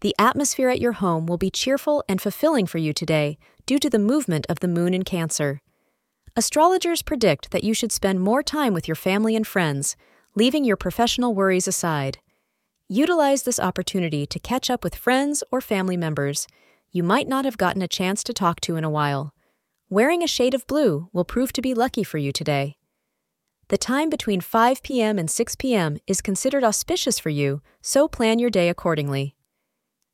the atmosphere at your home will be cheerful and fulfilling for you today due to the movement of the moon in Cancer. Astrologers predict that you should spend more time with your family and friends, leaving your professional worries aside. Utilize this opportunity to catch up with friends or family members you might not have gotten a chance to talk to in a while. Wearing a shade of blue will prove to be lucky for you today. The time between 5 p.m. and 6 p.m. is considered auspicious for you, so plan your day accordingly.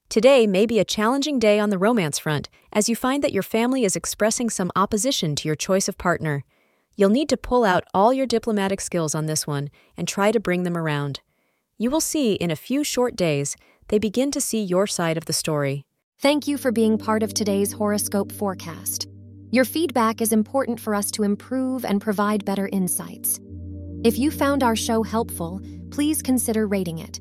Today may be a challenging day on the romance front as you find that your family is expressing some opposition to your choice of partner. You'll need to pull out all your diplomatic skills on this one and try to bring them around. You will see in a few short days they begin to see your side of the story. Thank you for being part of today's horoscope forecast. Your feedback is important for us to improve and provide better insights. If you found our show helpful, please consider rating it.